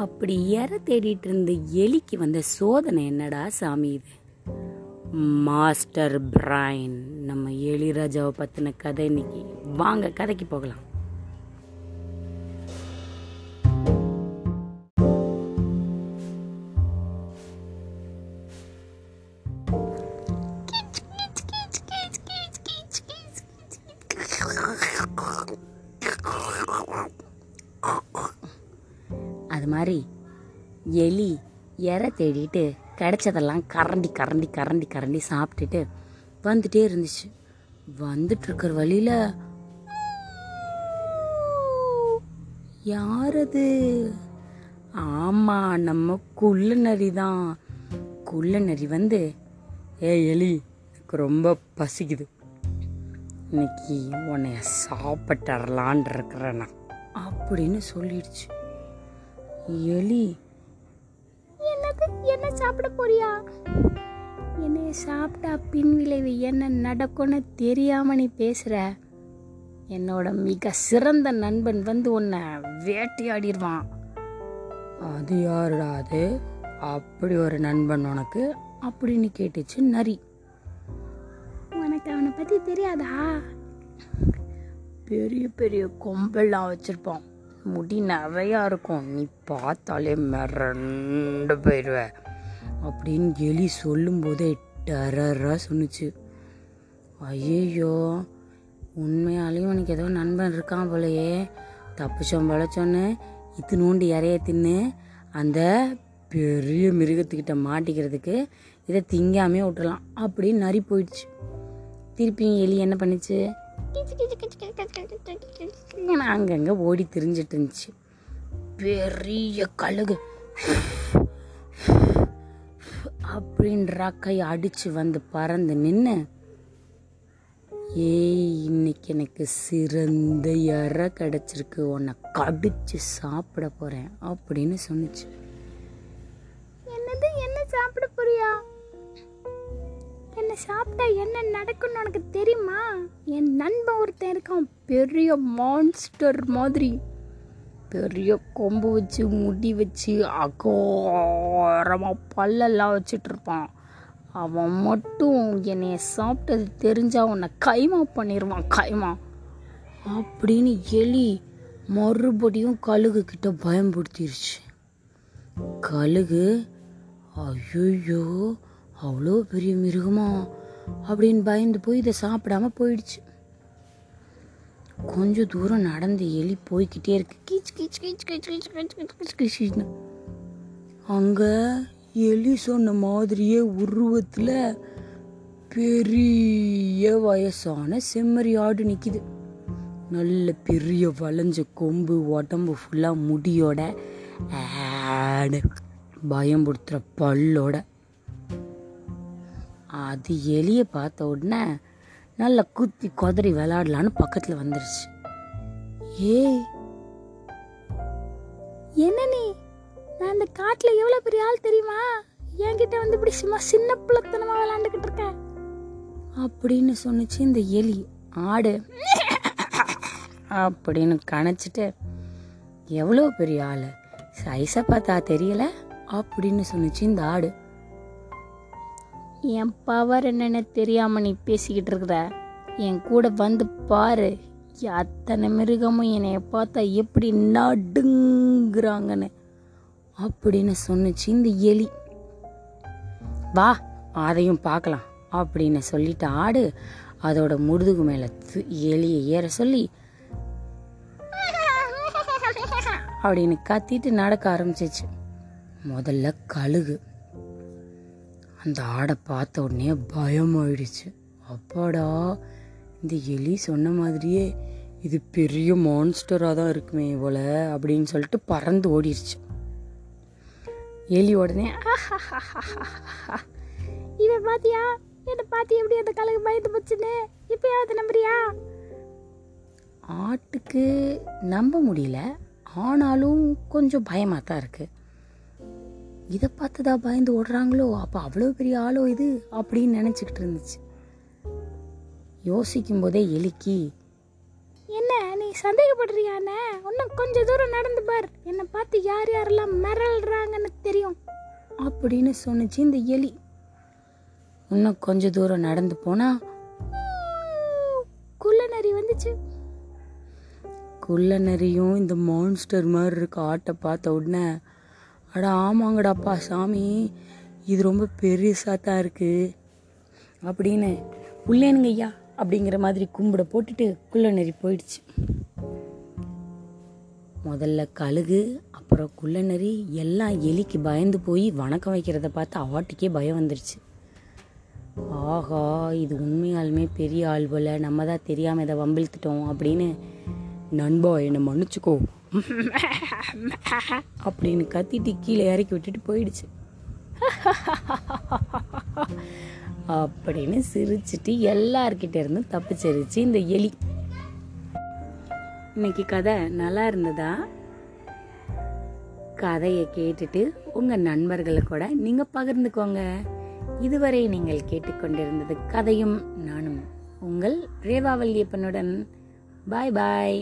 அப்படி இற தேடிட்டு இருந்த எலிக்கு வந்த சோதனை என்னடா சாமி இது? Master brain. நம்ம எளிராஜாவை பற்றின கதை இன்னைக்கு. வாங்க கதைக்கு போகலாம். மாதிரி எலி இற தேடிட்டு கிடைச்சதெல்லாம் கரண்டி கரண்டி கரண்டி கரண்டி சாப்பிட்டுட்டு வந்துட்டே இருந்துச்சு. வந்துட்டுருக்கிற வழியில் வழியில யார் அது ஆமா நம்ம குள்ள நரி தான். குள்ள நரி வந்து ஏ எலி எனக்கு ரொம்ப பசிக்குது. இன்னைக்கு உன்னைய சாப்பிட்டுறலான் இருக்கிறேன் நான். அப்படின்னு சொல்லிடுச்சு. எலி. என்னது? என்ன சாப்பிட போறியா? என்னைய சாப்பிட்டா பின் விளைவு என்ன நடக்கும்னு தெரியாம நீ பேசுற. என்னோட மிக சிறந்த நண்பன் வந்து உன்னை வேட்டையாடிடுவான் அது யாருடா அது? அப்படி ஒரு நண்பன் உனக்கு? அப்படின்னு கேட்டுச்சு நரி. உனக்கு அவனை பத்தி தெரியாதா? பெரிய பெரிய கொம்பெல்லாம் வச்சிருப்பான். முடி நிறையா இருக்கும். நீ பார்த்தாலே மிரண்டு போயிடுவ அப்படின்னு எலி சொல்லும்போதே டரரா சொன்னுச்சு. ஐயோ உண்மையாலேயும் உனக்கு ஏதோ நண்பன் இருக்கான் போலையே. தப்பிச்சோம் பழச்சோன்னு இது நோண்டி இறைய தின்னு அந்த பெரிய மிருகத்துக்கிட்ட மாட்டிக்கிறதுக்கு இதை திங்காமே விட்டுலாம் அப்படின்னு நரி போயிடுச்சு. திருப்பியும் எலி என்ன பண்ணுச்சு? அங்கங்க ஓடி திரிஞ்சிட்டு இருந்துச்சு. பெரிய கழுகு. அப்படின்ற கை அடிச்சு வந்து பறந்து நின்று ஏய் இன்னைக்கு எனக்கு சிறந்த இற கிடச்சிருக்கு. உன்னை கடிச்சு சாப்பிட போறேன். அப்படின்னு சொன்னுச்சு. என்னது? என்ன சாப்பிட போறியா? என்ன சாப்பிட்டா என்ன நடக்கும்னு உனக்கு தெரியுமா? என் நண்பன் ஒருத்தன் இருக்கான். பெரிய மான்ஸ்டர் மாதிரி. பெரிய கொம்பு வச்சு முடி வச்சு அகோரமாக பல்லெல்லாம் வச்சுட்டு இருப்பான் அவன் மட்டும் என்னைய சாப்பிட்டது தெரிஞ்சா உன்னை கைமா பண்ணிடுவான் கைமா. அப்படின்னு எலி மறுபடியும் கழுகு கிட்ட பயம்படுத்திருச்சு கழுகு ஐயோ அவ்வளோ பெரிய மிருகமா? அப்படின்னு பயந்து போய் இதை சாப்பிடாம போயிடுச்சு. கொஞ்சம் தூரம் நடந்து எலி போய்கிட்டே இருக்கு. கீச் கீச் கீச் கீச் கீச் கீச் கீச் கீச் கீச்னு. அங்கே எலி சொன்ன மாதிரியே உருவத்தில் பெரிய வயசான செம்மறி ஆடு நிற்கிது நல்ல பெரிய வளைஞ்ச கொம்பு உடம்பு ஃபுல்லாக முடியோட ஆடு. பயம்படுத்துகிற பல்லோட. அது எலியை பார்த்த உடனே நல்லா குத்தி குதறி விளாடலான்னு பக்கத்தில் வந்துருச்சு. ஏய் என்ன நீ? நான் இந்த காட்டில் எவ்வளோ பெரிய ஆள் தெரியுமா? என்கிட்ட வந்து இப்படி சும்மா சின்ன பிள்ளைத்தனமா விளாண்டுக்கிட்டு இருக்கேன் அப்படின்னு சொன்னுச்சு இந்த எலி. ஆடு. அப்படின்னு கணச்சிட்டு எவ்வளோ பெரிய ஆள்? சைஸை பார்த்தா தெரியல? அப்படின்னு சொன்னிச்சு இந்த ஆடு. என் பவர் என்னென்னு தெரியாமல் நீ பேசிக்கிட்டு இருக்கிற. என் கூட வந்து பாரு. அத்தனை மிருகமும் என்னைய பார்த்தா எப்படி நடுங்கிறாங்கன்னு. அப்படின்னு சொன்னுச்சு இந்த எலி. வா அதையும் பார்க்கலாம் அப்படின்னு சொல்லிட்டு ஆடு அதோட முதுகு மேலே எலியை ஏற சொல்லி அப்படின்னு கத்திட்டு நடக்க ஆரம்பிச்சிச்சு. முதல்ல கழுகு. அந்த ஆடை பார்த்த உடனே பயம் ஆயிடுச்சு அப்பாடா இந்த எலி சொன்ன மாதிரியே இது பெரிய மான்ஸ்டராக தான் இருக்குமே போல அப்படின்னு சொல்லிட்டு பறந்து ஓடிடுச்சு. எலி உடனே இவன் பாத்தியா? என்ன பாத்தி எப்படி அந்த கலகு பயந்து போச்சுன்னு? இப்பயாவது நம்புறியா? ஆட்டுக்கு நம்ப முடியல. ஆனாலும் கொஞ்சம் பயமாக தான் இருக்குது இதை பார்த்துதா பயந்து ஓடுறாங்களோ? அப்போ அவ்வளோ பெரிய ஆளோ இது? அப்படின்னு நினச்சிக்கிட்டு இருந்துச்சு. யோசிக்கும் போதே எலிக்கி என்ன நீ சந்தேகப்படுறியானே இன்னும் கொஞ்ச தூரம் நடந்து பார். என்னை பார்த்து யார் யாரெல்லாம் மிரள்றாங்கன்னு தெரியும். அப்படின்னு சொன்னுச்சு இந்த எலி. இன்னும் கொஞ்ச தூரம் நடந்து போனா குள்ள நரி வந்துச்சு. குள்ள நரியும் இந்த மான்ஸ்டர் மாதிரி இருக்க ஆட்டை பார்த்த உடனே அட ஆமாங்கடாப்பா சாமி. இது ரொம்ப பெருசாக தான் இருக்குது அப்படின்னு உள்ளேனுங்க ஐயா அப்படிங்கிற மாதிரி கும்பிட போட்டுட்டு குள்ள நெறி போயிடுச்சு. முதல்ல கழுகு அப்புறம் குள்ள நெறி எல்லாம் எலிக்கு பயந்து போய் வணக்கம் வைக்கிறத பார்த்து ஆட்டுக்கே பயம் வந்துருச்சு. ஆஹா இது உண்மையாலுமே பெரிய ஆள் போல. நம்ம தான் தெரியாமல் இதை வம்பிழுத்துட்டோம் அப்படின்னு நண்பா என்னை மன்னிச்சுக்கோ. அப்படின்னு கத்திட்டு கீழே இறக்கி விட்டுட்டு போயிடுச்சு. அப்படின்னு சிரிச்சிட்டு எல்லார்கிட்ட இருந்தும் தப்பிச்சிருச்சு இந்த எலி. இன்னைக்கு கதை நல்லா இருந்ததா? கதையை கேட்டுட்டு உங்க நண்பர்களை கூட நீங்க பகிர்ந்துக்கோங்க. இதுவரை நீங்கள் கேட்டுக்கொண்டிருந்தது கதையும் நானும் உங்கள் ரேவா வல்லியப்பனுடன் பாய் பாய்